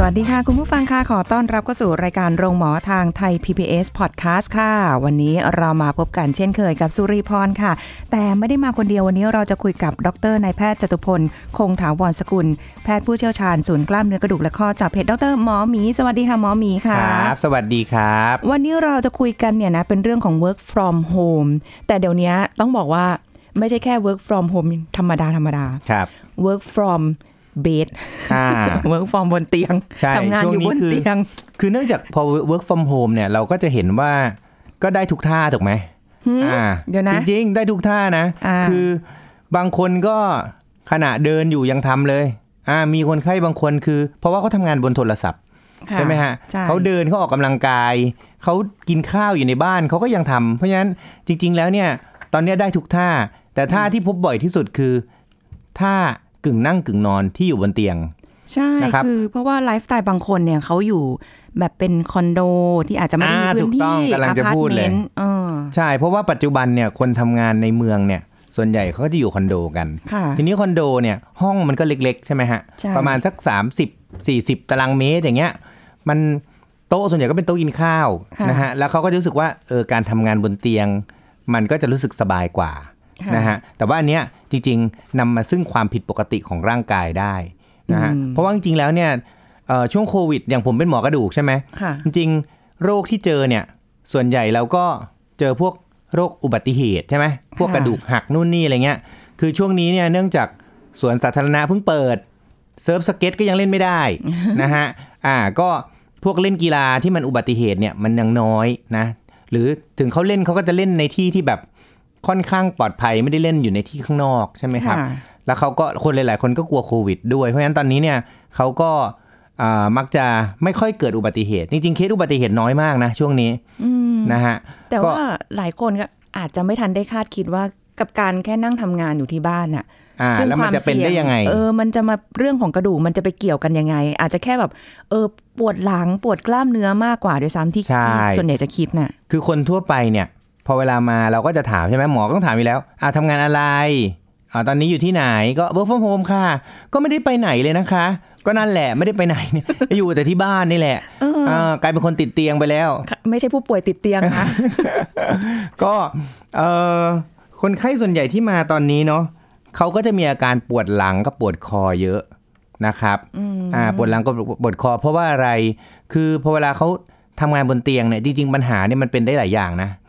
สวัสดีค่ะ คุณผู้ฟังค่ะขอต้อนรับเข้าสู่รายการโรงหมอทางไทย PBS Podcast ค่ะ วันนี้เรามาพบกันเช่นเคยกับสุริพรค่ะ แต่ไม่ได้มาคนเดียววันนี้เราจะคุยกับดรนายแพทย์จตุพล คงถาวรสกุล แพทย์ผู้เชี่ยวชาญศูนย์กล้ามเนื้อกระดูกและข้อจากเพจดรหมอหมี สวัสดีค่ะหมอหมีคค่ะรับสวัสดีครับ วันนี้เราจะคุยกันเนี่ยนะเป็นเรื่องของ work from home แต่เดี๋ยวนี้ต้องบอกว่าไม่ใช่แค่ work from home ธรรมดาธรรมดาครับ work from bed อ่า work from บนเตียงใช่ทำงานอยู่ช่วบงนนี้คือเตียง คือเนื่องจากพอ work from home เนี่ยเราก็จะเห็นว่าก็ได้ทุกท่าถูกไหมอ่าเดี๋ยวนะจริงๆ ได้ทุกท่านะอ่าคือบางคนก็ขณะเดินอยู่ยังทำเลยอ่ามีคนไข้บางคนคือ เพราะว่าเขาทำงานบนโทรศัพท์ค่ใช่ไหมฮะใช่เขาเดินเขาออกกำลังกาย เขากินข้าวอยู่ในบ้านเขาก็ยังทำเพราะฉะนั้นจริง ๆ แล้วเนี่ย ตอนเนี้ยได้ทุกท่า แต่ท่าที่พบบ่อยที่สุดคือท่า กึ่งนั่งกึ่งนอนที่อยู่บนเตียง ใช่นะครับคือเพราะว่าไลฟ์สไตล์บางคนเนี่ยเขาอยู่แบบเป็นคอนโดที่อาจจะไม่ได้มีอ่าพื้นถูกต้ที่องกำลังจะพูดเลยอพาร์ตมนต์เออใช่เพราะว่าปัจจุบันเนี่ยคนทำงานในเมืองเนี่ย ส่วนใหญ่เขาก็จะอยู่คอนโดกันค่ะทีนี้คอนโดเนี่ยห้องมันก็เล็กๆ ใช่ไหมฮะใช่ประมาณสัก 30 40 ตารางเมตรอย่างเงี้ยมันโต๊ะส่วนใหญ่ก็เป็นโต๊ะกินข้าวค่ะนะฮะแล้วเขาก็จะรู้สึกว่าเออการทำงานบนเตียง มันก็จะรู้สึกสบายกว่าค่ะ นะฮะแต่ว่าอันเนี้ยจริงๆนำมาซึ่งความผิดปกติของร่างกายได้นะฮะอืมเพราะว่าจริงๆแล้วเนี่ยเอ่อช่วงโควิด อย่างผมเป็นหมอกระดูกใช่ไหมค่ะจริงๆโรคที่เจอเนี่ยส่วนใหญ่เราก็เจอพวกโรคอุบัติเหตุใช่ไหมพวกกระดูกหักนู่นนี่อะไรเงี้ยคือช่วงนี้เนี่ยเนื่องจากสวนสาธารณะเพิ่งเปิดเซิร์ฟสเก็ยังเล่นไม่ได้นะฮะอ่าก็พวกเล่นกีฬาที่มันอุบัติเหตุเนี่ยมันยังน้อยนะหรือถึงเขาเล่นเขาก็จะเล่นในที่ที่แบบ ค่อนข้างปลอดภัยไม่ได้เล่นอยู่ในที่ข้างนอกใช่ไหมครับค่ะแล้วเขาก็คนหลาย ๆ คนก็กลัวโควิด ด้วยเพราะฉะนั้นตอนนี้เนี่ยเขาก็อ่ามักจะไม่ค่อยเกิดอุบัติเหตุ จริง ๆ เคสอุบัติเหตุน้อยมากนะ ช่วงนี้อืมนะฮะแต่ก็ว่าหลายคนก็อาจจะไม่ทันได้คาดคิดว่ากับการแค่นั่งทำงานอยู่ที่บ้านน่ะอ่าซึ่งแล้วมันจะเป็นได้ยังไงเออ มันจะมาเรื่องของกระดูกมันจะไปเกี่ยวกันยังไง อาจจะแค่แบบ เออปวดหลังปวดกล้ามเนื้อมากกว่าด้วยซ้ำที่ใช่ที่ส่วนใหญ่จะคิดน่ะ คือคนทั่วไปเนี่ย พอเวลามาเราก็จะถามใช่ไหมหมอก็ต้องถามอยู่แล้วอ่าทำงานอะไรอ่าตอนนี้อยู่ที่ไหนก็ work from home ค่ะ ก็ไม่ได้ไปไหนเลยนะคะ ก็นั่นแหละไม่ได้ไปไหนเนี่ยอยู่แต่ที่บ้านนี่แหละากลายเป็นคนติดเตียงไปแล้ว ไม่ใช่ผู้ป่วยติดเตียงนะก็เออคนไข้ส่วนใหญ่ที่มาตอนนี้เนาะเขาก็จะมีอาการปวดหลังกับปวดคอเยอะนะครับอ่าปวดหลังกับปวดคอ เพราะว่าอะไร คือพอเวลาเขาทำงานบนเตียงเนี่ยจริงๆปัญหาเนี่ยมันเป็นได้หลายอย่างนะค่ะอ่า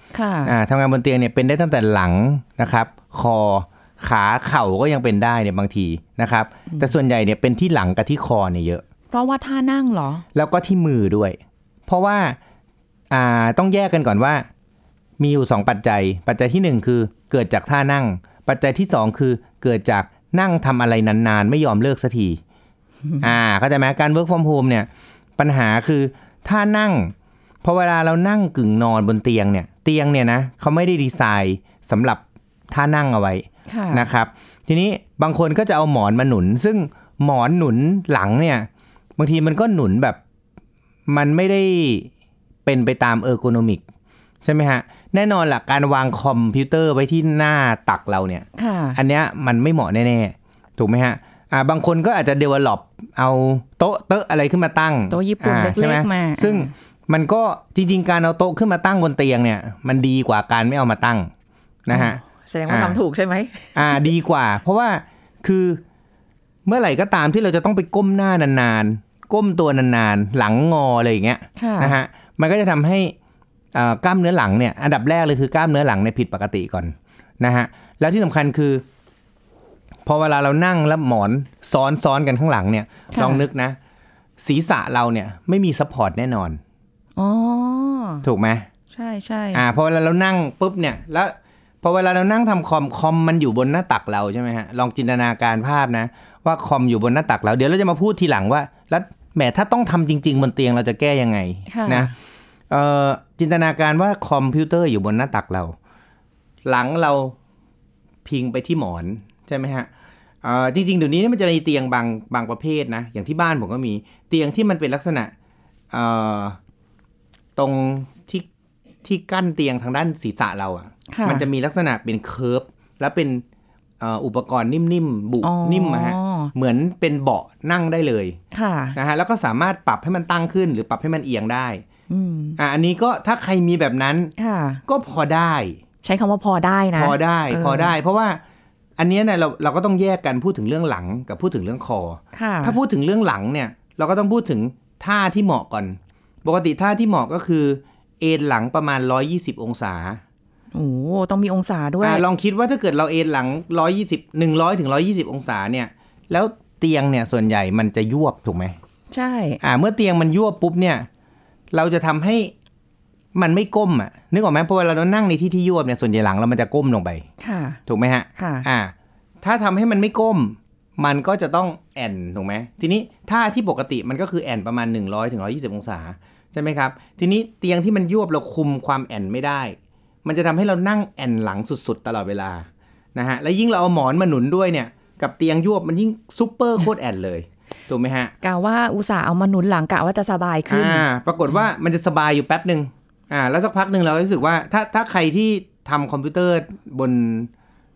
ทำงานบนเตียงเนี่ยเป็นได้ตั้งแต่หลังนะครับ คอขาเข่าก็ยังเป็นได้เนี่ยบางทีนะครับ แต่ส่วนใหญ่เนี่ยเป็นที่หลังกับที่คอเนี่ยเยอะ เพราะว่าท่านั่งเหรอ แล้วก็ที่มือด้วย เพราะว่าอ่าต้องแยกกันก่อนว่า มีอยู่สองปัจจัย ปัจจัยที่หนึ่งคือเกิดจากท่านั่ง ปัจจัยที่สองคือเกิดจากนั่งทำอะไรนานๆ ไม่ยอมเลิกสักทีอ่าเข้าใจไหมการ work from home เนี่ย ปัญหาคือท่านั่งพอเวลาเรานั่งกึ่งนอนบนเตียงเนี่ยเตียงเนี่ยนะเขาไม่ได้ดีไซน์สำหรับท่านั่งเอาไว้ค่ะนะครับ ทีนี้บางคนก็จะเอาหมอนมาหนุน ซึ่งหมอนหนุนหลังเนี่ย บางทีมันก็หนุนแบบมันไม่ได้เป็นไปตามเออร์โกนมิกใช่ไหมฮะ แน่นอนล่ะการวางคอมพิวเตอร์ไว้ที่หน้าตักเราเนี่ยค่ะอันเนี้ยมันไม่เหมาะแน่ๆ ถูกไหมฮะอ่าบางคนก็อาจจะ develop เอาโต๊ะเตอะอะไรขึ้นมาตั้งโต๊ะญี่ปุ่นอ่าเล็กๆใช่ไหมอ่าซึ่ง มันก็จริงๆ การเอาโต๊ะขึ้นมาตั้งบนเตียงเนี่ย มันดีกว่าการไม่เอามาตั้งนะฮะแสดงว่าอ่าทำถูกใช่ไหมอ่าดีกว่า เพราะว่าคือเมื่อไหร่ก็ตามที่เราจะต้องไปก้มหน้านานๆ ก้มตัวนานๆ หลังงออะไรอย่างเงี้ยค่ะนะฮะมันก็จะทำให้อ่ากล้ามเนื้อหลังเนี่ยอันดับแรกเลยคือกล้ามเนื้อหลังเนี่ยผิดปกติก่อนนะฮะแล้วที่สำคัญคือ พอเวลาเรานั่งแล้วหมอนซ้อนซ้อนกันข้างหลังเนี่ยค่ะลองนึกนะ ศีรษะเราเนี่ยไม่มี support แน่นอน อ๋อถูกไหมใช่ใช่อ่าพอเวลาเรานั่งปุ๊บเนี่ยแล้วพอเวลาเรานั่งทำคอมคอมมันอยู่บนหน้าตักเราใช่ไหมฮะลองจินตนาการภาพนะ ว่าคอมอยู่บนหน้าตักแล้วเดี๋ยวเราจะมาพูดทีหลังว่า แล้วแหมถ้าต้องทำจริง ๆ บนเตียงเราจะแก้ยังไงค่ะนะเอ่อจินตนาการว่าคอมพิวเตอร์อยู่บนหน้าตักเรา หลังเราพิงไปที่หมอนใช่ไหมฮะเอ่อจริงๆเดี๋ยวนี้มันจะมีเตียงบางบางประเภทนะ อย่างที่บ้านผมก็มีเตียงที่มันเป็นลักษณะเอ่อ ตรงที่ที่กั้นเตียงทางด้านศีรษะเราอะค่ะ มันจะมีลักษณะเป็น curve และเป็นเอ่ออุปกรณ์นิ่มๆ บุอ๋อนิ่มอะฮะเหมือนเป็นเบาะนั่งได้เลยค่ะนะฮะแล้วก็สามารถปรับให้มันตั้งขึ้นหรือปรับให้มันเอียงได้อืมอะอันนี้ก็ถ้าใครมีแบบนั้นค่ะก็พอได้ ใช้คำว่าพอได้นะ พอได้เออพอได้ เพราะว่าอันเนี้ยเนี่ยเราเราก็ต้องแยกกันพูดถึงเรื่องหลังกับพูดถึงเรื่องคอค่ะถ้าพูดถึงเรื่องหลังเนี่ย เราก็ต้องพูดถึงท่าที่เหมาะก่อน ปกติท่าที่เหมาะก็คือ เอนหลังประมาณ 120 องศาโอ้ต้องมีองศาด้วยอะลองคิดว่าถ้าเกิดเราเอนหลัง 120 100ถึง120 องศาเนี่ย แล้วเตียงเนี่ยส่วนใหญ่มันจะยวบถูกไหมใช่ อ่า เมื่อเตียงมันยวบปุ๊บเนี่ย เราจะทำให้มันไม่ก้มอะนึกออกไหมเพราะเวลาเรานั่งในที่ที่ยวบเนี่ยส่วนใหญ่หลังเรามันจะก้มลงไป ค่ะ ถูกไหมฮะ ค่ะ อ่า ถ้าทำให้มันไม่ก้ม มันก็จะต้องแอนถูกไหมทีนี้ท่าที่ปกติมันก็คือแอนประมาณ 100ถึง120 องศา ใช่ไหมครับ ทีนี้เตียงที่มันยวบเราคุมความแอ่นไม่ได้ มันจะทำให้เรานั่งแอ่นหลังสุดๆ ตลอดเวลานะฮะและยิ่งเราเอาหมอนมาหนุนด้วยเนี่ยกับเตียงยวบมันยิ่งซุปเปอร์โคตรแอ่นเลยถูกไหมฮะกะว่าอุตส่าห์เอามาหนุนหลังกะว่าจะสบายขึ้นอ่าปรากฏว่ามันจะสบายอยู่แป๊บหนึ่งอ่าแล้วสักพักหนึ่งเรารู้สึกว่าถ้าถ้าใครที่ทำคอมพิวเตอร์บน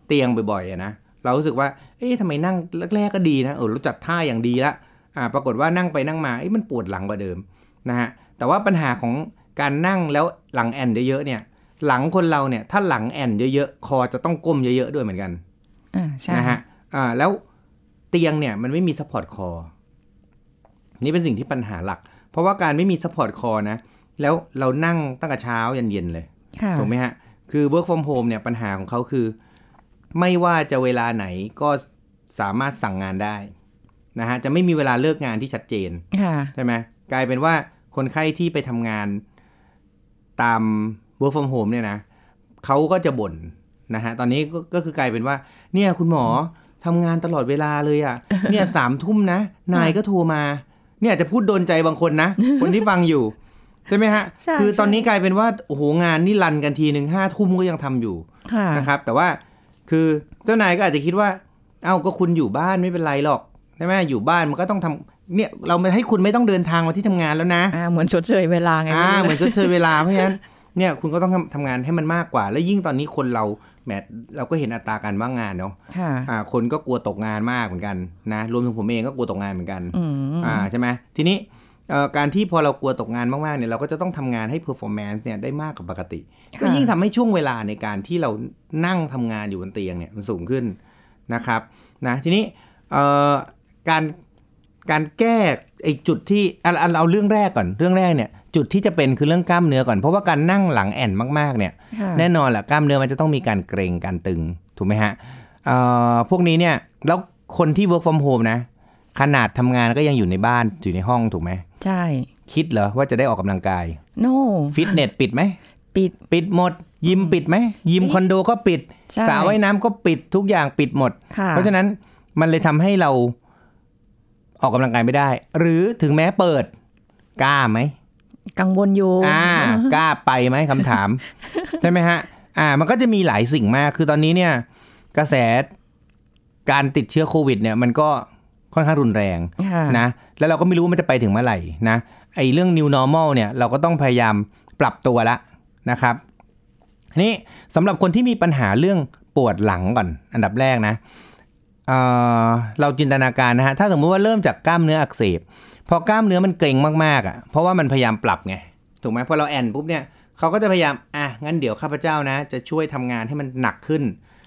เตียงบ่อยๆอะนะเรารู้สึกว่า เอ๊ะทำไมนั่งแรกๆก็ดีนะเออรู้จัดท่าอย่างดีละอ่าปรากฏว่านั่งไปนั่งมาเอ๊ะมันปวดหลังกว่าเดิมนะฮะ แต่ว่าปัญหาของการนั่งแล้วหลังแอ่นเยอะๆเนี่ย หลังคนเราเนี่ยถ้าหลังแอ่นเยอะๆคอจะต้องก้มเยอะๆด้วยเหมือนกันอ่าใช่นะฮะอ่าแล้วเตียงเนี่ยมันไม่มี support คอนี่เป็นสิ่งที่ปัญหาหลัก เพราะว่าการไม่มี support คอนะ แล้วเรานั่งตั้งแต่เช้ายันเย็นเลยค่ะถูกไหมฮะ คือ work from home เนี่ยปัญหาของเขาคือ ไม่ว่าจะเวลาไหนก็สามารถสั่งงานได้นะฮะจะไม่มีเวลาเลิกงานที่ชัดเจนค่ะใช่ไหมกลายเป็นว่า คนไข้ที่ไปทำงานตาม work from home เนี่ยนะเขาก็จะบ่นนะฮะ ตอนนี้ก็ก็คือกลายเป็นว่า เนี่ยคุณหมอทำงานตลอดเวลาเลยอะ่ะ เนี่ยสามทุ่มนะ นายก็โทรมา เนี่ยอาจจะพูดโดนใจบางคนนะ คนที่ฟังอยู่ ใช่ไหมฮะใช่คือตอนใช่นี้กลายเป็นว่า โอ้โหงานนี่รันกันทีหนึ่งห้าทุ่มก็ยังทำอยู่ค่ะนะครับ แต่ว่าคือเจ้านายก็อาจจะคิดว่า เอ้าก็คุณอยู่บ้านไม่เป็นไรหรอกใช่ไหมอยู่บ้านมันก็ต้องทำ เนี่ยเราไม่ให้คุณไม่ต้องเดินทางมาที่ทำงานแล้วนะอ่าเหมือนชดเชยเวลาไงอ่าไรู้เหมือนชดเชยเวลาเพราะฉะนั้นเนี่ยคุณก็ต้องทำทำงานให้มันมากกว่า แล้วยิ่งตอนนี้คนเราแหมเราก็เห็นอัตราการว่างงานเนาะค่ะอ่า คนก็กลัวตกงานมากเหมือนกันนะรวมถึงผมเองก็กลัวตกงานเหมือนกันอืมอ่าใช่ไหมทีนี้เอ่อการที่พอเรากลัวตกงานมากๆเนี่ยเราก็จะต้องทำงานให้ performance เนี่ยได้มากกว่าปกติ ก็ยิ่งทำให้ช่วงเวลาในการที่เรานั่งทำงานอยู่บนเตียงเนี่ยมันสูงขึ้นนะครับนะทีนี้เอ่อการ การแก้ไอ้จุดที่เอาเอาเอาเรื่องแรกก่อนเรื่องแรกเนี่ยจุดที่จะเป็นคือเรื่องกล้ามเนื้อก่อน เพราะว่าการนั่งหลังแอนมากๆเนี่ยค่ะแน่นอนแหละกล้ามเนื้อมันจะต้องมีการเกร็งการตึงถูกไหมฮะเอ่อพวกนี้เนี่ยแล้วคนที่ work from home นะ ขนาดทำงานก็ยังอยู่ในบ้านอยู่ในห้องถูกไหมใช่ คิดเหรอว่าจะได้ออกกำลังกายโนฟิตเนสปิดไหมปิดปิดหมด ยิมปิดไหมยิมปิดคอนโดก็ปิดใช่สระว่ายน้ำก็ปิดทุกอย่างปิดหมดค่ะเพราะฉะนั้นมันเลยทำให้เรา ออกกำลังกายไม่ได้ หรือถึงแม้เปิด กล้าไหมกังวลอยู่อ่ากล้าไปไหมคำถาม ใช่ไหมฮะ อ่า มันก็จะมีหลายสิ่งมาก คือตอนนี้เนี่ย กระแสการติดเชื้อโควิด เนี่ย มันก็ค่อนข้างรุนแรงค่ะนะ แล้วเราก็ไม่รู้ว่ามันจะไปถึงเมื่อไหร่นะไอ้เรื่อง new normal เนี่ยเราก็ต้องพยายามปรับตัวละนะครับนี่สำหรับคนที่มีปัญหาเรื่องปวดหลังก่อน อันดับแรกนะ เอ่อเราจินตนาการนะฮะ ถ้าสมมุติว่าเริ่มจากกล้ามเนื้ออักเสบ พอกล้ามเนื้อมันเกร็งมากๆอะ เพราะว่ามันพยายามปรับไง ถูกไหมพอเราแอนปุ๊บเนี่ยเขาก็จะพยายาม อะ งั้นเดี๋ยวข้าพเจ้านะ จะช่วยทำงานให้มันหนักขึ้น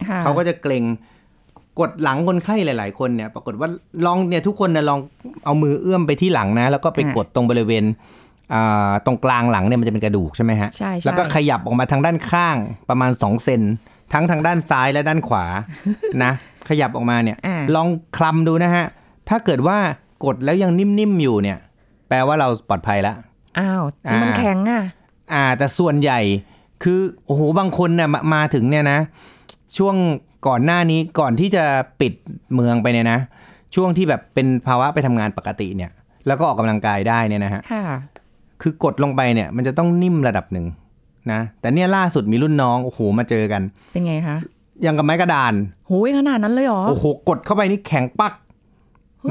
ค่ะเขาก็จะเกรงกดหลังคนไข้หลาย ๆ คนเนี่ย ปรากฏว่าลองเนี่ยทุกคนนะลองเอามือเอื้อมไปที่หลังนะ แล้วก็ไปกดตรงบริเวณอ่าตรงกลางหลังเนี่ยมันจะเป็นกระดูกใช่ไหมฮะใช่ใช่แล้วก็ขยับออกมาทางด้านข้างประมาณ2เซนทั้งทางด้านซ้ายและด้านขวานะ ขยับออกมาเนี่ยอ่าลองคลำดูนะฮะ ถ้าเกิดว่ากดแล้วยังนิ่มๆอยู่เนี่ย แปลว่าเราปลอดภัยละอ้าวนี่มันอ่าแข็งอะ อ่า แต่ส่วนใหญ่คือโอ้โหบางคนเนี่ยมามาถึงเนี่ยนะ ช่วงก่อนหน้านี้ก่อนที่จะปิดเมืองไปเนี่ยนะ ช่วงที่แบบเป็นภาวะไปทำงานปกติเนี่ย แล้วก็ออกกำลังกายได้เนี่ยนะฮะค่ะ คือกดลงไปเนี่ย มันจะต้องนิ่มระดับหนึ่งนะแต่เนี่ยล่าสุดมีรุ่นน้องโอ้โหมาเจอกัน เป็นไงคะ ยังกับไม้กระดานโหยขนาดนั้นเลยเหรอ โอ้โห กดเข้าไปนี่แข็งปัก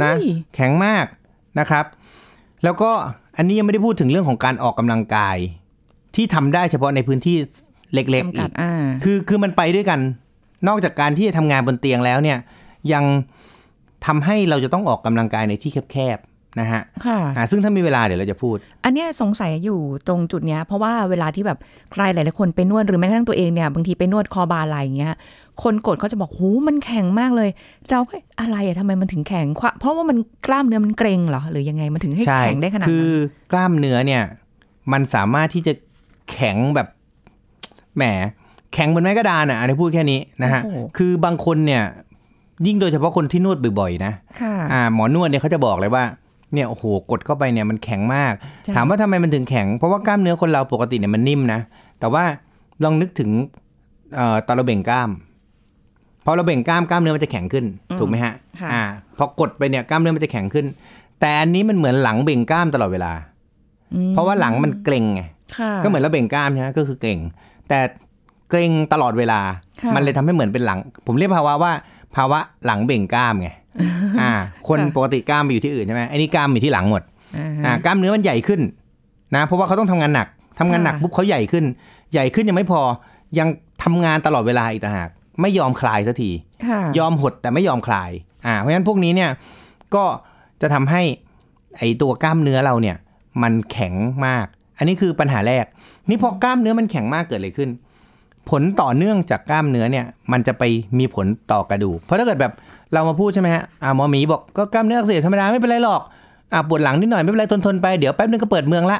นะเฮ้ยแข็งมากนะครับ แล้วก็อันนี้ยังไม่ได้พูดถึงเรื่องของการออกกำลังกาย ที่ทำได้เฉพาะในพื้นที่เล็กๆจำอีกัดกอ่าคือคือมันไปด้วยกัน นอกจากการที่จะทำงานบนเตียงแล้วเนี่ย ยังทำให้เราจะต้องออกกำลังกายในที่แคบๆ นะฮะค่ะอ่าซึ่งถ้ามีเวลาเดี๋ยวเราจะพูด อันเนี้ยสงสัยอยู่ตรงจุดเนี้ย เพราะว่าเวลาที่แบบใครหลายๆคนไปนวดหรือแม้กระทั่งตัวเองเนี่ยบางทีไปนวดคอบาไหล่อย่างเงี้ยคนกดเขาจะบอกหูมันแข็งมากเลย เราก็อะไรอะทำไมมันถึงแข็ง เพราะว่ามันกล้ามเนื้อมันเกร็งเหรอหรือยังไงมันถึงให้ใช่แข็งได้ขนาดคืนั้อนกล้ามเนื้อเนี่ย มันสามารถที่จะแข็งแบบแหมแข็งเหมือนไม้กระดานอะอันนี้พูดแค่นี้นะฮะโอ้โหคือบางคนเนี่ยยิ่งโดยเฉพาะคนที่นวดบ่อยๆนะค่ะอ่าหมอนวดเนี่ยเขาจะบอกเลยว่า เนี่ยโอ้โหกดเข้าไปเนี่ยมันแข็งมากใช่ถามว่าทำไมมันถึงแข็ง เพราะว่ากล้ามเนื้อคนเราปกติเนี่ยมันนิ่มนะ แต่ว่าลองนึกถึงเอ่อตอนเราเบ่งกล้ามพอเราเบ่งกล้ามกล้ามเนื้อมันจะแข็งขึ้น ถูกไหมฮะค่ะอ่าพอกดไปเนี่ยกล้ามเนื้อมันจะแข็งขึ้น แต่อันนี้มันเหมือนหลังเบ่งกล้ามตลอดเวลาอืมเพราะว่าหลังมันเกร็งไงค่ะก็เหมือนเราเบ่งกล้ามใช่ไหมก็คือเกร็ง แต่เกร็งตลอดเวลาค่ะมันเลยทำให้เหมือนเป็นหลัง ผมเรียกภาวะว่า ภาวะหลังเบ่งกล้ามไง อ่า คนค่ะปกติกล้ามไปอยู่ที่อื่นใช่ไหมไอ้นี่กล้ามอยู่ที่หลังหมดอ่าอ่ากล้ามเนื้อมันใหญ่ขึ้น นะ เพราะว่าเขาต้องทำงานหนักทำงานหนักค่ะปุ๊บเขาใหญ่ขึ้น ใหญ่ขึ้นยังไม่พอ ยังทำงานตลอดเวลาอีกต่างหากไม่ยอมคลายสักทีค่ะยอมหดแต่ไม่ยอมคลาย อ่า เพราะฉะนั้นพวกนี้เนี่ย ก็จะทำให้ไอตัวกล้ามเนื้อเราเนี่ย มันแข็งมาก อันนี้คือปัญหาแรก นี่พอกล้ามเนื้อมันแข็งมากเกิดอะไรขึ้น ผลต่อเนื่องจากกล้ามเนื้อเนี่ย มันจะไปมีผลต่อกระดูก เพราะถ้าเกิดแบบ เรามาพูดใช่ไหมฮะอ่าหมอหมีบอกก็กล้ามเนื้ออักเสบธรรมดาไม่เป็นไรหรอกอ่าปวดหลังนิดหน่อยไม่เป็นไรทนทนๆไปเดี๋ยวแป๊บนึงก็เปิดเมืองละ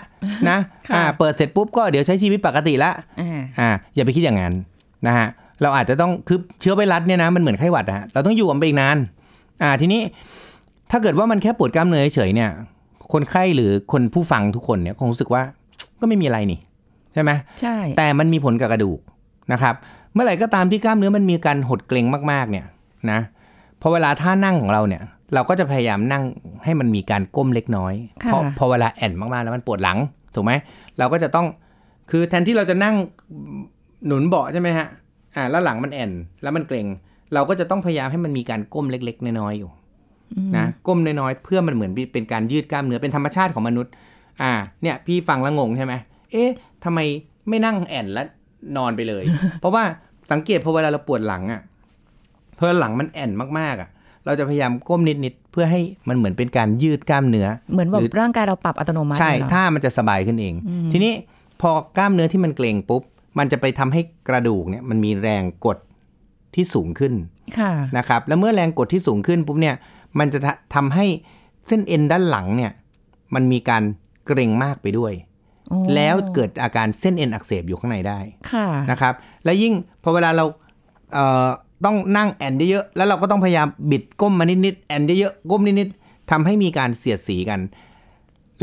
นะค่ะอ่าเปิดเสร็จปุ๊บก็เดี๋ยวใช้ชีวิตปกติละอ่าอ่าอย่าไปคิดอย่างนั้นนะฮะเราอาจจะต้องคือเชื้อไวรัสเนี่ยนะมันเหมือนไข้หวัดนะฮะเราต้องอยู่กับมันไปอีกนานอ่าทีนี้ถ้าเกิดว่ามันแค่ปวดกล้ามเนื้อเฉยๆเนี่ย คนไข้หรือคนผู้ฟังทุกคนเนี่ยคงรู้สึกว่าก็ไม่มีอะไรนี่ใช่ไหมใช่ แต่มันมีผลกับกระดูกนะครับ เมื่อไหร่ก็ตามที่กล้ามเนื้อมันมีการหดเกร็งมากๆเนี่ยนะ พอเวลาท่านั่งของเราเนี่ย เราก็จะพยายามนั่งให้มันมีการก้มเล็กน้อยค่ะเพราะพอเวลาแอนมากๆแล้วมันปวดหลังถูกไหมเราก็จะต้องคือแทนที่เราจะนั่งหนุนเบาะใช่ไหมฮะอ่าแล้วหลังมันแอนแล้วมันเกร็ง เราก็จะต้องพยายามให้มันมีการก้มเล็ก ๆ น้อยๆอยู่นะก้มน้อยๆเพื่อมันเหมือนเป็นการยืดกล้ามเนื้อเป็นธรรมชาติของมนุษย์ อ่า เนี่ยพี่ฟังแล้วงงใช่ไหมเอ๊ะทำไมไม่นั่งแอนแล้วนอนไปเลย เพราะว่าสังเกตพอเวลาเราปวดหลังอะ พอหลังมันแอนมากๆอะเราจะพยายามก้มนิดๆเพื่อให้มันเหมือนเป็นการยืดกล้ามเนื้อ เหมือนแบหรืบร่างกายเราปรับอัตโนมัติใช่เลยเหรอถ้ามันจะสบายขึ้นเอง ทีนี้พอกล้ามเนื้อที่มันเกร็งปุ๊บ มันจะไปทำให้กระดูกเนี่ยมันมีแรงกดที่สูงขึ้นค่ะนะครับแล้วเมื่อแรงกดที่สูงขึ้นปุ๊บเนี่ยมันจะทะทำให้เส้นเอ็นด้านหลังเนี่ยมันมีการเกร็งมากไปด้วยโอ้แล้วเกิดอาการเส้นเอ็นอักเสบอยู่ข้างในได้ค่ะนะครับ และยิ่งพอเวลาเราเอ่อ ต้องนั่งแอนเยอะๆแล้วเราก็ต้องพยายามบิดก้มมานิดๆแอนเยอะๆก้มนิดๆทำให้มีการเสียดสีกัน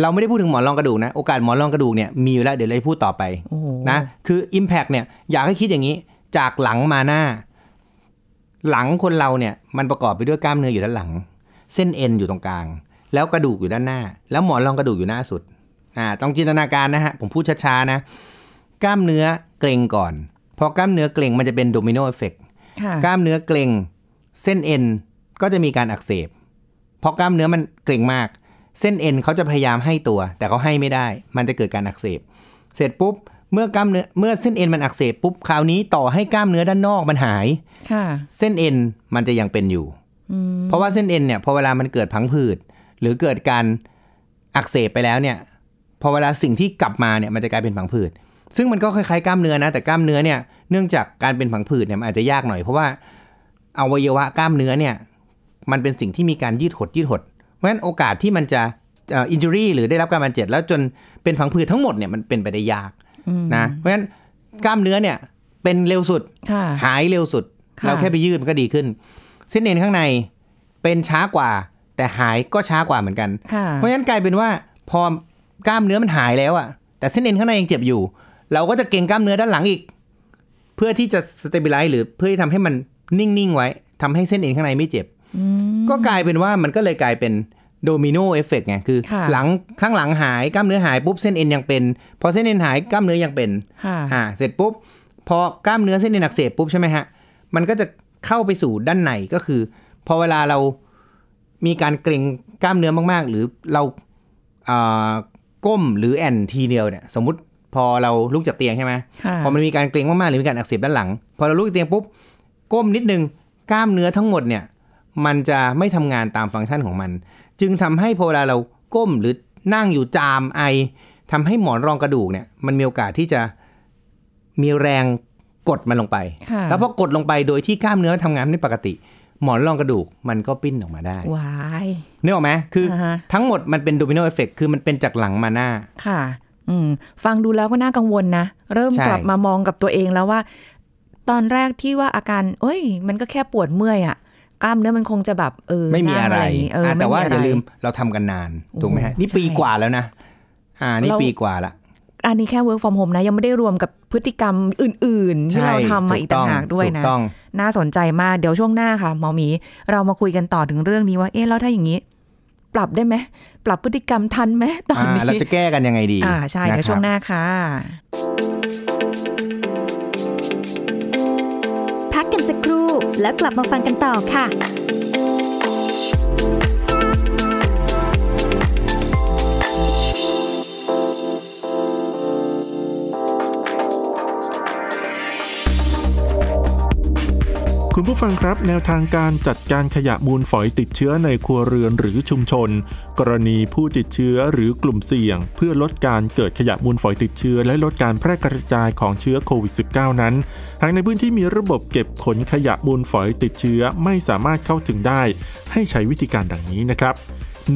เราไม่ได้พูดถึงหมอนรองกระดูกนะ โอกาสหมอนรองกระดูกเนี่ยมีอยู่แล้วเดี๋ยวเราจะพูดต่อไปโอ้โหนะคือ Impact เนี่ยอยากให้คิดอย่างนี้ จากหลังมาหน้า หลังคนเราเนี่ยมันประกอบไปด้วยกล้ามเนื้ออยู่ด้านหลัง เส้นเอ็นอยู่ตรงกลาง แล้วกระดูกอยู่ด้านหน้า แล้วหมอนรองกระดูกอยู่หน้าสุดอ่าต้องจินตนาการนะฮะผมพูดช้าๆนะ กล้ามเนื้อเกร็งก่อนพอกล้ามเนื้อเกร็งมันจะเป็น domino effect ค่ะ กล้ามเนื้อเกร็ง เส้นเอ็นก็จะมีการอักเสบเพราะกล้ามเนื้อมันเกร็งมาก เส้นเอ็นเขาจะพยายามให้ตัว แต่เขาให้ไม่ได้ มันจะเกิดการอักเสบ เสร็จปุ๊บเมื่อกล้ามเนื้อเมื่อเส้นเอ็นมันอักเสบปุ๊บคราวนี้ต่อให้กล้ามเนื้อด้านนอกมันหายค่ะเส้นเอ็นมันจะยังเป็นอยู่อืมเพราะว่าเส้นเอ็นเนี่ยพอเวลามันเกิดพังผืด หรือเกิดการอักเสบไปแล้วเนี่ยพอเวลาสิ่งที่กลับมาเนี่ยมันจะกลายเป็นพังผืด ซึ่งมันก็คล้ายๆกล้ามเนื้อนะ แต่กล้ามเนื้อเนี่ย เนื่องจากการเป็นพังผืดเนี่ยมันอาจจะยากหน่อยเพราะว่าอวัยวะกล้ามเนื้อเนี่ยมันเป็นสิ่งที่มีการยืดหดยืดหด เพราะฉะนั้นโอกาสที่มันจะเอินจูรี่อ injury หรือได้รับการบาดเจ็บแล้วจนเป็นพังผืดทั้งหมดเนี่ยมันเป็นไปได้ยากอืมนะเพราะฉะนั้นกล้ามเนื้อเนี่ยเป็นเร็วสุดค่ะหายเร็วสุดค่ะเราแค่ไปยืดมันก็ดีขึ้น เส้นเอ็นข้างในเป็นช้ากว่า แต่หายก็ช้ากว่าเหมือนกันค่ะเพราะฉะนั้นกลายเป็นว่าพอกล้ามเนื้อมันหายแล้วอะแต่เส้นเอ็นข้างในยังเจ็บอยู่ เราก็จะเกร็งกล้ามเนื้อด้านหลังอีก เพื่อที่จะสเต b ิ l ไลซ์หรือเพื่อที่ทำให้มันนิ่ง ๆ ไว้ทำให้เส้นเอ็นข้างในไม่เจ็บอืมก็กลายเป็นว่ามันก็เลยกลายเป็น domino effect ไงคือค่ะหลังข้างหลังหายกล้ามเนื้อหายปุ๊บเส้นเอ็นยังเป็น พอเส้นเอ็นหายกล้ามเนื้อยังเป็นค่ะอ่าเสร็จปุ๊บพอกล้ามเนื้อเส้นเอ็นอักเสบปุ๊บใช่ไหมฮะมันก็จะเข้าไปสู่ด้านในก็คือ พอเวลาเรามีการเกร็งกล้ามเนื้อมาก ๆ หรือเราอ่าก้มหรือแอนทีเดียวเนี่ยสมมุติ พอเราลุกจากเตียงใช่ไหมค่ะพอมันมีการเกร็งมากๆหรือมีการอักเสบด้านหลัง พอเราลุกจากเตียงปุ๊บก้มนิดนึงกล้ามเนื้อทั้งหมดเนี่ยมันจะไม่ทำงานตามฟังก์ชันของมัน จึงทำให้พอเวลาเราก้มหรือนั่งอยู่จามไอทำให้หมอนรองกระดูกเนี่ยมันมีโอกาสที่จะมีแรงกดมันลงไปค่ะแล้วพอกดลงไปโดยที่กล้ามเนื้อทำงานไม่ปกติ หมอนรองกระดูกมันก็ปลิ้นออกมาได้ง่ายนึกออกไหมคืออาฮะทั้งหมดมันเป็น domino effect คือมันเป็นจากหลังมาหน้าค่ะอืม ฟังดูแล้วก็น่ากังวลนะ เริ่มใช่กลับมามองกับตัวเองแล้วว่า ตอนแรกที่ว่าอาการเอ้ย มันก็แค่ปวดเมื่อยอะกล้ามเนื้อมันคงจะแบบเออไม่มีอะไรนั่งย่างงี้เอออะแต่ว่าไะอไรย่าลืมเราทำกันนานถูกไหมฮะโอ้นี่ปีใช่กว่าแล้วนะ อ่านี่เราปีกว่าละอันนี้แค่ work from home นะ ยังไม่ได้รวมกับพฤติกรรมอื่น ๆ ที่ใช่เราทำมาอีกต่างหากด้วยถูนะต้องน่าสนใจมาก เดี๋ยวช่วงหน้าค่ะหมอหมี เรามาคุยกันต่อถึงเรื่องนี้ว่า เอ๊ะแล้วถ้าอย่างนี้ ปรับได้ไหมปรับพฤติกรรมทันไหมตอนอ่านี้เราจะแก้กันยังไงดี อ่าใช่เดี๋ยวะครับช่วงหน้าค่ะพักกันสักครู่แล้วกลับมาฟังกันต่อค่ะ คุณผู้ฟังครับแนวทางการจัดการขยะมูลฝอยติดเชื้อในครัวเรือนหรือชุมชน กรณีผู้ติดเชื้อหรือกลุ่มเสี่ยง เพื่อลดการเกิดขยะมูลฝอยติดเชื้อ และลดการแพร่กระจายของเชื้อโควิด -19 นั้น หากในพื้นที่มีระบบเก็บขนขยะมูลฝอยติดเชื้อไม่สามารถเข้าถึงได้ ให้ใช้วิธีการดังนี้นะครับ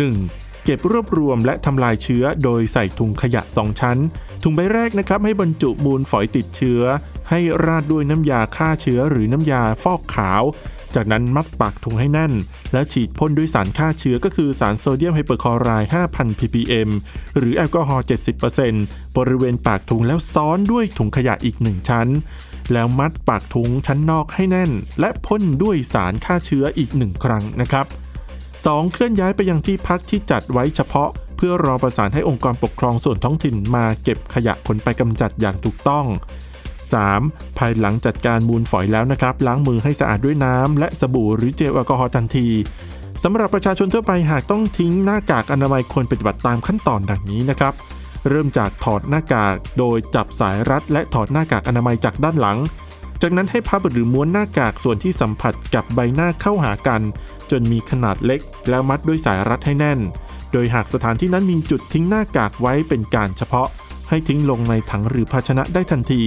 1. เก็บรวบรวมและทำลายเชื้อโดยใส่ถุงขยะ 2 ชั้น ถุงใบแรกนะครับให้บรรจุมูลฝอยติดเชื้อ ให้ราดด้วยน้ำยาฆ่าเชื้อหรือน้ำยาฟอกขาว จากนั้นมัดปากถุงให้แน่น แล้วฉีดพ่นด้วยสารฆ่าเชื้อก็คือสารโซเดียมไฮเปอร์คลอไรด์ 5,000 ppm หรือแอลกอฮอล์ 70%บริเวณปากถุงแล้วซ้อนด้วยถุงขยะอีกหนึ่งชั้น แล้วมัดปากถุงชั้นนอกให้แน่น และพ่นด้วยสารฆ่าเชื้ออีกหนึ่งครั้งนะครับ 2. เคลื่อนย้ายไปยังที่พักที่จัดไว้เฉพาะเพื่อรอประสานให้องค์กรปกครองส่วนท้องถิ่นมาเก็บขยะขนไปกำจัดอย่างถูกต้อง 3. ภายหลังจัดการมูลฝอยแล้วนะครับ ล้างมือให้สะอาดด้วยน้ำ และสบู่หรือเจลแอลกอฮอล์ทันทีสำหรับประชาชนทั่วไปหากต้องทิ้งหน้ากากอนามัยควรปฏิบัติตามขั้นตอนดังนี้นะครับ เริ่มจากถอดหน้ากากโดยจับสายรัด และถอดหน้ากากอนามัยจากด้านหลัง จากนั้นให้พับหรือม้วนหน้ากากส่วนที่สัมผัสกับใบหน้าเข้าหากัน จนมีขนาดเล็ก แล้วมัดด้วยสายรัดให้แน่น โดยหากสถานที่นั้นมีจุดทิ้งหน้ากากไว้เป็นการเฉพาะ ให้ทิ้งลงในถังหรือภาชนะได้ทันที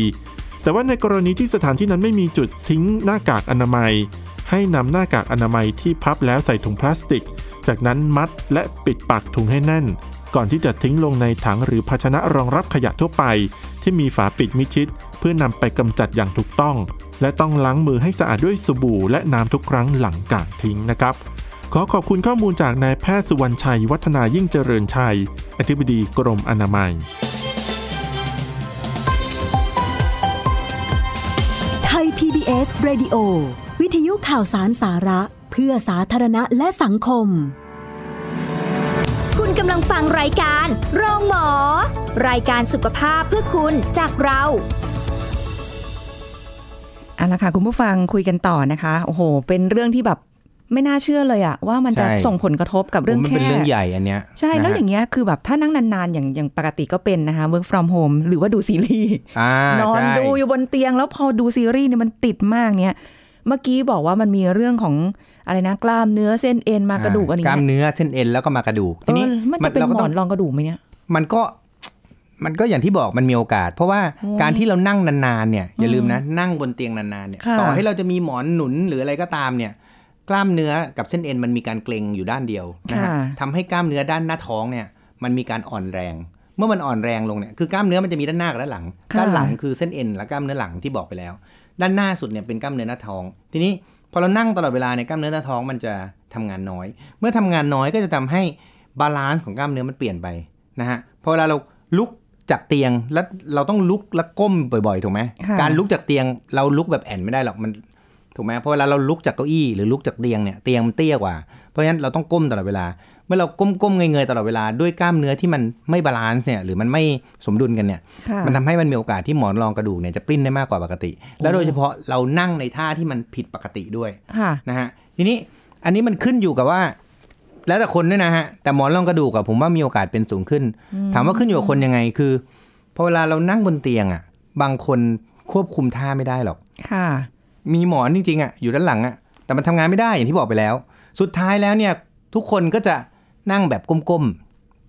แต่ว่าในกรณีที่สถานที่นั้นไม่มีจุดทิ้งหน้ากากอนามัย ให้นำหน้ากากอนามัยที่พับแล้วใส่ถุงพลาสติก จากนั้นมัดและปิดปากถุงให้แน่น ก่อนที่จะทิ้งลงในถังหรือภาชนะรองรับขยะทั่วไป ที่มีฝาปิดมิดชิด เพื่อนำไปกำจัดอย่างถูกต้อง และต้องล้างมือให้สะอาดด้วยสบู่และน้ำทุกครั้งหลังการทิ้งนะครับ ขอขอบคุณข้อมูลจากนายแพทย์สุวรรณชัย วัฒนายิ่งเจริญชัย อธิบดีกรมอนามัย ทย PBS Radio วิทยุข่าวสารสาระ เพื่อสาธารณะและสังคม คุณกำลังฟังรายการโรงหมอ รายการสุขภาพเพื่อคุณจากเราเอาละค่ะคุณผู้ฟังคุยกันต่อนะคะ โอ้โห เป็นเรื่องที่แบบ ไม่น่าเชื่อเลยอะว่ามันจะใช่ส่งผลกระทบกับเรื่องผมมันแค่เป็นเรื่องใหญ่อันเนี้ยใช่แล้วนะฮะอย่างเงี้ยคือแบบถ้านั่งนานๆ อย่างอย่างปกติก็เป็นนะคะ work from home หรือว่าดูซีรีส์อ่านอนใช่ดูอยู่บนเตียง แล้วพอดูซีรีส์เนี่ยมันติดมากเนี่ยเมื่อกี้บอกว่ามันมีเรื่องของอะไรนะกล้ามเนื้อเส้นเอ็นมากระดูกอะไรกล้ามเงี้ยเนื้อเส้นเอ็นแล้วก็มากระดูกเอทีนี้อมันจะเป็นราก็หมต้อองนรองกระดูกไหมเนี่ยมันก็มันก็อย่างที่บอกมันมีโอกาส เพราะว่าโอ้ยการที่เรานั่งนานๆเนี่ยอย่าลืมนะนั่งบนเตียงนานๆเนี่ยค่ะต่อให้เราจะมีหมอนหนุนหรืออะไรก็ตามเนี่ย กล้ามเนื้อกับเส้นเอ็นมันมีการเกร็งอยู่ด้านเดียวนะฮะค่ะทำให้กล้ามเนื้อด้านหน้าท้องเนี่ยมันมีการอ่อนแรง เมื่อมันอ่อนแรงลงเนี่ยคือกล้ามเนื้อมันจะมีด้านหน้ากับด้านหลังค่ะด้านหลังคือเส้นเอ็นและกล้ามเนื้อหลังที่บอกไปแล้ว ด้านหน้าสุดเนี่ยเป็นกล้ามเนื้อหน้าท้อง ทีนี้พอเรานั่งตลอดเวลาเนี่ยกล้ามเนื้อหน้าท้องมันจะทำงานน้อย เมื่อทำงานน้อยก็จะทำให้ balance ของกล้ามเนื้อมันเปลี่ยนไปนะฮะพอเวลาเราลุกจากเตียงแล้วเราต้องลุกแล้วก้มบ่อยๆถูกไหมค่ะการลุกจากเตียงเราลุกแบบแอ่นไม่ได้หรอกมัน ถูกไหมเพราะเวลาเราลุกจากเก้าอี้หรือลุกจากเตียงเนี่ยเตียงมันเตี้ยกว่า เพราะฉะนั้นเราต้องก้มตลอดเวลา เมื่อเราก้มๆเงยๆตลอดเวลาด้วยกล้ามเนื้อที่มันไม่ balance เนี่ยหรือมันไม่สมดุลกันเนี่ยค่ะมันทำให้มันมีโอกาสที่หมอนรองกระดูกเนี่ยจะปลิ้นได้มากกว่าปกติ แล้วโดยเฉพาะเรานั่งในท่าที่มันผิดปกติด้วยค่ะนะฮะทีนี้อันนี้มันขึ้นอยู่กับว่า แล้วแต่คนด้วยนะฮะแต่หมอนรองกระดูกอะผมว่ามีโอกาสเป็นสูงขึ้น ถามว่าขึ้นอยู่กับคนยังไงคือพอเวลาเรานั่งบนเตียงอะบางคนควบคุมท่าไม่ได้หรอกค่ะ มีหมอนจริงๆอะอยู่ด้านหลังอะแต่มันทำงานไม่ได้อย่างที่บอกไปแล้ว สุดท้ายแล้วเนี่ยทุกคนก็จะนั่งแบบก้ม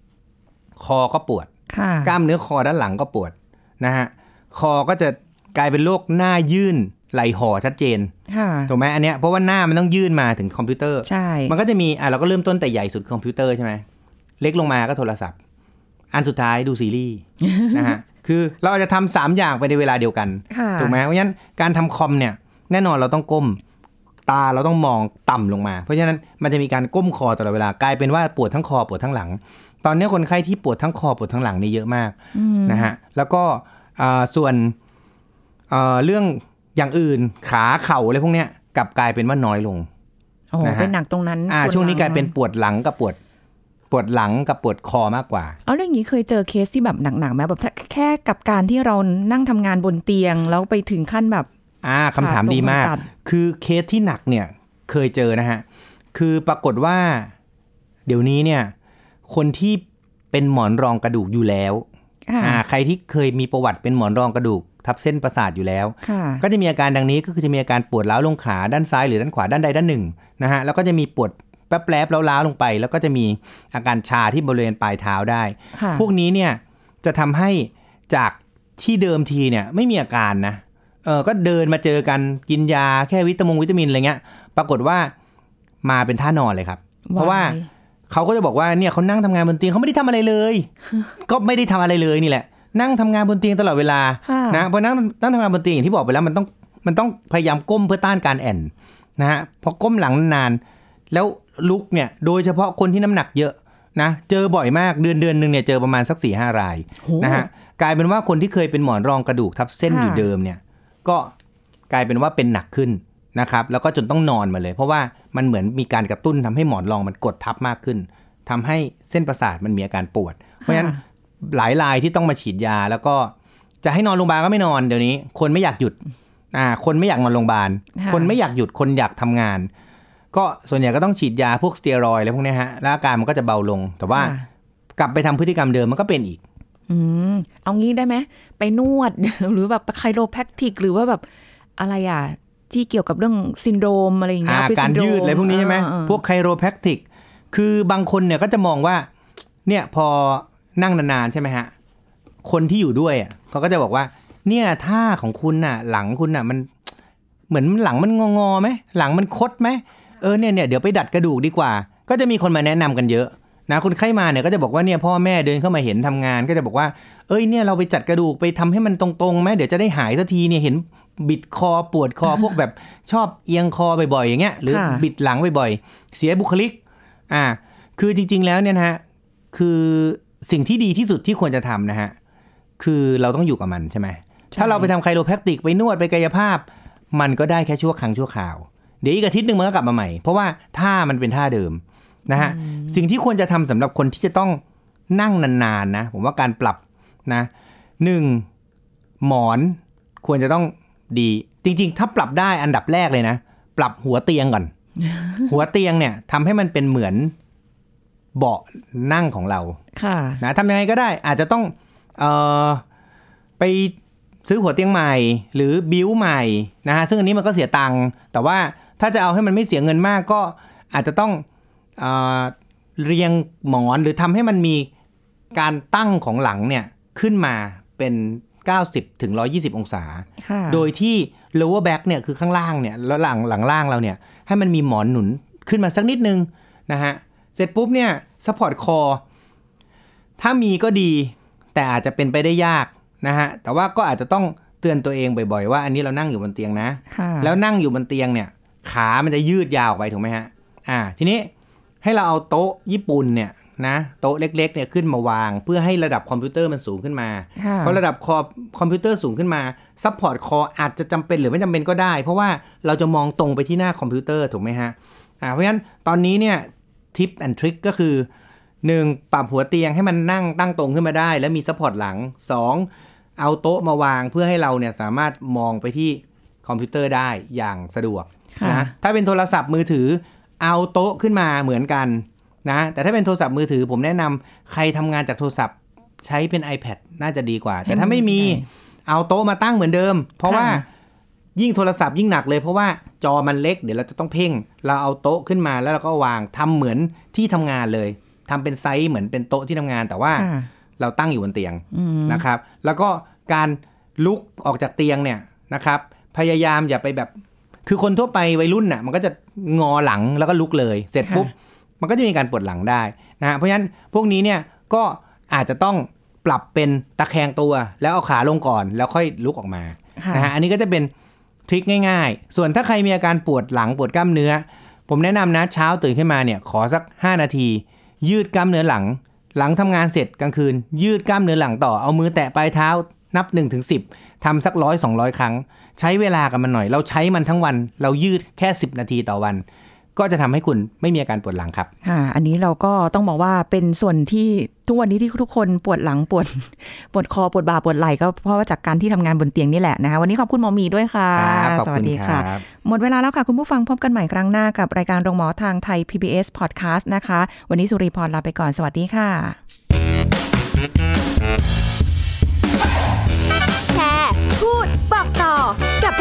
ๆ คอก็ปวดค่ะกล้ามเนื้อคอด้านหลังก็ปวดนะฮะคอก็จะกลายเป็นโรคหน้ายื่นไหลห่อชัดเจนค่ะถูกไหมอันเนี้ยเพราะว่าหน้ามันต้องยื่นมาถึงคอมพิวเตอร์ใช่มันก็จะมีอะเราก็เริ่มต้นแต่ใหญ่สุดคอมพิวเตอร์ใช่ไหมเล็กลงมาก็โทรศัพท์ อันสุดท้ายดูซีรีส์นะฮะคือเราอาจจะทำสามอย่างไปในเวลาเดียวกันค่ะถูกไหมเพราะฉะนั้นการทำคอมเนี่ย แน่นอนเราต้องก้ม ตาเราต้องมองต่ำลงมา เพราะฉะนั้นมันจะมีการก้มคอตลอดเวลากลายเป็นว่าปวดทั้งคอปวดทั้งหลัง ตอนนี้คนไข้ที่ปวดทั้งคอปวดทั้งหลังนี่เยอะมากอืมนะฮะแล้วก็อ่าส่วนอ่าเรื่องอย่างอื่นขาเข่าอะไรพวกเนี้ยกลับกลายเป็นว่าน้อยลงโอ้นะฮะเป็นหนักตรงนั้นอ่าส่ช่วงนี้หกลายเป็นปวดหลังกับปวดปวดหลังกับปวดคอมากกว่า เอาเรื่องนี้เคยเจอเคสที่แบบหนักๆไหมแบบแค่กับการที่เรานั่งทำงานบนเตียง แล้วไปถึงขั้นแบบ อ่าคำถามขาตรงดีมากตัดคือเคสที่หนักเนี่ยเคยเจอนะฮะ คือปรากฏว่า เดี๋ยวนี้เนี่ย คนที่เป็นหมอนรองกระดูกอยู่แล้วค่ะอ่าใครที่เคยมีประวัติเป็นหมอนรองกระดูกทับเส้นประสาทอยู่แล้วค่ะก็จะมีอาการดังนี้ก็คือจะมีอาการปวดร้าวลงขาด้านซ้ายหรือด้านขวาด้านใดด้านหนึ่งนะฮะแล้วก็จะมีปวดแป๊บๆแล้วล้าวๆลงไป แล้วก็จะมีอาการชาที่บริเวณปลายเท้าได้ค่ะพวกนี้เนี่ยจะทำให้จากที่เดิมทีเนี่ยไม่มีอาการนะ เออก็เดินมาเจอกันกินยาแค่วิตามงวิตามินอะไรเงี้ย ปรากฏว่ามาเป็นท่านอนเลยครับ เพราะว่าเขาก็จะบอกว่าเนี่ยเขานั่งทำงานบนเตียงเขาไม่ได้ทำอะไรเลย ก็ไม่ได้ทำอะไรเลยนี่แหละ นั่งทำงานบนเตียงตลอดเวลาค่ะนะเพราะนั่งนั่งทำงานบนเตียงอย่างที่บอกไปแล้วมันต้องมันต้องพยายามก้มเพื่อต้านการแอนนะฮะพอก้มหลังนานๆแล้วลุกเนี่ยโดยเฉพาะคนที่น้ำหนักเยอะนะเจอบ่อยมากเดือนเดือนหนึ่งเนี่ยเจอประมาณสักสี่ห้ารายโหนะฮะกลายเป็นว่าคนที่เคยเป็นหมอนรองกระดูกทับเส้นค่ะอยู่เดิมเนี่ย ก็กลายเป็นว่าเป็นหนักขึ้นนะครับ แล้วก็จนต้องนอนมาเลย เพราะว่ามันเหมือนมีการกระตุ้นทำให้หมอนรองมันกดทับมากขึ้นทำให้เส้นประสาทมันมีอาการปวด เพราะฉะนั้นหลายรายที่ต้องมาฉีดยาแล้วก็จะให้นอนโรงพยาบาลก็ไม่นอนเดี๋ยวนี้ คนไม่อยากหยุดอ่าคนไม่อยากนอนโรงพยาบาลค่ะคนไม่อยากหยุดคนอยากทำงาน ก็ส่วนใหญ่ก็ต้องฉีดยาพวกสเตียรอยด์อะไรพวกเนี้ยฮะแล้วอาการมันก็จะเบาลง แต่ว่าค่ะกลับไปทำพฤติกรรมเดิมมันก็เป็นอีก อืม เอางี้ได้ไหม ไปนวด หรือแบบ chiropractic หรือว่าแบบอะไรอะ ที่เกี่ยวกับเรื่องซินโดรมอะไรอย่างเงี้ย office syndrome ยืดอะไรพวกนี้ใช่ไหมเออเออพวก chiropractic คือบางคนเนี่ยก็จะมองว่า เนี่ยพอนั่งนานๆใช่ไหมฮะ คนที่อยู่ด้วยอะเขาก็จะบอกว่า เนี่ยท่าของคุณน่ะ หลังคุณน่ะมัน เหมือนหลังมันงอๆไหมหลังมันคดไหมเออเนี่ยเนี่ยเดี๋ยวไปดัดกระดูกดีกว่า ก็จะมีคนมาแนะนำกันเยอะ นะคนไข้มาเนี่ยก็จะบอกว่าเนี่ยพ่อแม่เดินเข้ามาเห็นทำงาน ก็จะบอกว่า เอ้ยเนี่ยเราไปจัดกระดูกไปทำให้มันตรงๆไหมเดี๋ยวจะได้หายสักทีเนี่ยเห็นบิดคอปวดคอพวกแบบชอบเอียงคอบ่อยๆอย่างเงี้ยหรือค่ะบิดหลังบ่อยๆเสียบุคลิก อ่า คือจริง ๆแล้วเนี่ยนะฮะคือสิ่งที่ดีที่สุดที่ควรจะทำนะฮะคือเราต้องอยู่กับมันใช่ไหมถ้าเราไปทำไคโรแพคติกไปนวดไปกายภาพ มันก็ได้แค่ชั่วครั้งชั่วคราว เดี๋ยวอีกอาทิตย์หนึ่งมันก็กลับมาใหม่ เพราะว่าท่ามันเป็นท่าเดิม นะฮะสิ่งที่ควรจะทำสำหรับคนที่จะต้องนั่งนานๆนะ ผมว่าการปรับนะหนึ่งหมอนควรจะต้องดี จริง ๆ ถ้าปรับได้อันดับแรกเลยนะ ปรับหัวเตียงก่อน หัวเตียงเนี่ยทำให้มันเป็นเหมือนเบาะนั่งของเรา ค่ะ นะทำยังไงก็ได้ อาจจะต้องเออไปซื้อหัวเตียงใหม่ หรือบิวใหม่นะฮะซึ่งอันนี้มันก็เสียตังค์แต่ว่าถ้าจะเอาให้มันไม่เสียเงินมากก็อาจจะต้อง เออเรียงหมอนหรือทำให้มันมีการตั้งของหลังเนี่ยขึ้นมาเป็น 90ถึง120 องศาค่ะโดยที่ lower back เนี่ยคือข้างล่างเนี่ยแล้วหลังหลังล่างเราเนี่ยให้มันมีหมอนหนุนขึ้นมาสักนิดนึงนะฮะ เสร็จปุ๊บเนี่ย support core ถ้ามีก็ดีแต่อาจจะเป็นไปได้ยากนะฮะ แต่ว่าก็อาจจะต้องเตือนตัวเองบ่อยๆ ว่าอันนี้เรานั่งอยู่บนเตียงนะค่ะแล้วนั่งอยู่บนเตียงเนี่ย ขามันจะยืดยาวออกไปถูกไหมฮะ อ่า ทีนี้ ให้เราเอาโต๊ะญี่ปุ่นเนี่ยนะโต๊ะเล็กๆเนี่ยขึ้นมาวาง เพื่อให้ระดับคอมพิวเตอร์มันสูงขึ้นมาค่ะเพราะระดับคอคอมพิวเตอร์สูงขึ้นมา support คออาจจะจำเป็นหรือไม่จำเป็นก็ได้ เพราะว่าเราจะมองตรงไปที่หน้าคอมพิวเตอร์ถูกไหมฮะอ่าเพราะฉะนั้นตอนนี้เนี่ย tip and trick ก็คือหนึ่งปรับหัวเตียงให้มันนั่งตั้งตรงขึ้นมาได้ แล้วมี support หลังสองเอาโต๊ะมาวางเพื่อให้เราเนี่ยสามารถมองไปที่คอมพิวเตอร์ได้อย่างสะดวกค่ะนะถ้าเป็นโทรศัพท์มือถือ เอาโต๊ะขึ้นมาเหมือนกันนะ แต่ถ้าเป็นโทรศัพท์มือถือ ผมแนะนำใครทำงานจากโทรศัพท์ใช้เป็น iPad น่าจะดีกว่า แต่ถ้าไม่มีเอาโต๊ะมาตั้งเหมือนเดิม เพราะว่าค่ะยิ่งโทรศัพท์ยิ่งหนักเลยเพราะว่าจอมันเล็กเดี๋ยวเราจะต้องเพ่ง เราเอาโต๊ะขึ้นมาแล้วเราก็วางทำเหมือนที่ทำงานเลยทำเป็นไซส์เหมือนเป็นโต๊ะที่ทำงาน แต่ว่าค่ะเราตั้งอยู่บนเตียงอืมนะครับ แล้วก็การลุกออกจากเตียงเนี่ยนะครับ พยายามอย่าไปแบบ คือคนทั่วไปวัยรุ่นน่ะมันก็จะงอหลังแล้วก็ลุกเลย เสร็จปุ๊บมันก็จะมีการปวดหลังได้นะฮะเพราะฉะนั้นพวกนี้เนี่ยก็อาจจะต้องปรับเป็นตะแคงตัวแล้วเอาขาลงก่อนแล้วค่อยลุกออกมาค่ะนะฮะอันนี้ก็จะเป็นทริคง่าย ๆ ส่วนถ้าใครมีอาการปวดหลังปวดกล้ามเนื้อ ผมแนะนำนะเช้าตื่นขึ้นมาเนี่ยขอสัก 5 นาที ยืดกล้ามเนื้อหลัง หลังทำงานเสร็จกลางคืน ยืดกล้ามเนื้อหลังต่อเอามือแตะปลายเท้านับ1-10ถึง10ทำสักร้อยสองครั้ง ใช้เวลากับมันหน่อย เราใช้มันทั้งวัน เรายืดแค่ 10 นาทีต่อวัน ก็จะทำให้คุณไม่มีอาการปวดหลังครับค่ะอันนี้เราก็ต้องบอกว่าเป็นส่วนที่ทุกวันนี้ที่ทุกคนปวดหลังปวดปวดคอปวดบ่าปวดไหล่ก็เพราะว่าจากการที่ทำงานบนเตียงนี่แหละนะคะวันนี้ขอบคุณหมอหมีด้วยค่ะครับขอบสวัคุสณดีคค่ะรับหมดเวลาแล้วค่ะคุณผู้ฟังพบกันใหม่ครั้งหน้ากับรายการโรงหมอทางไทย PBS Podcast นะคะ วันนี้สุริพรลาไปก่อนสวัสดีค่ะ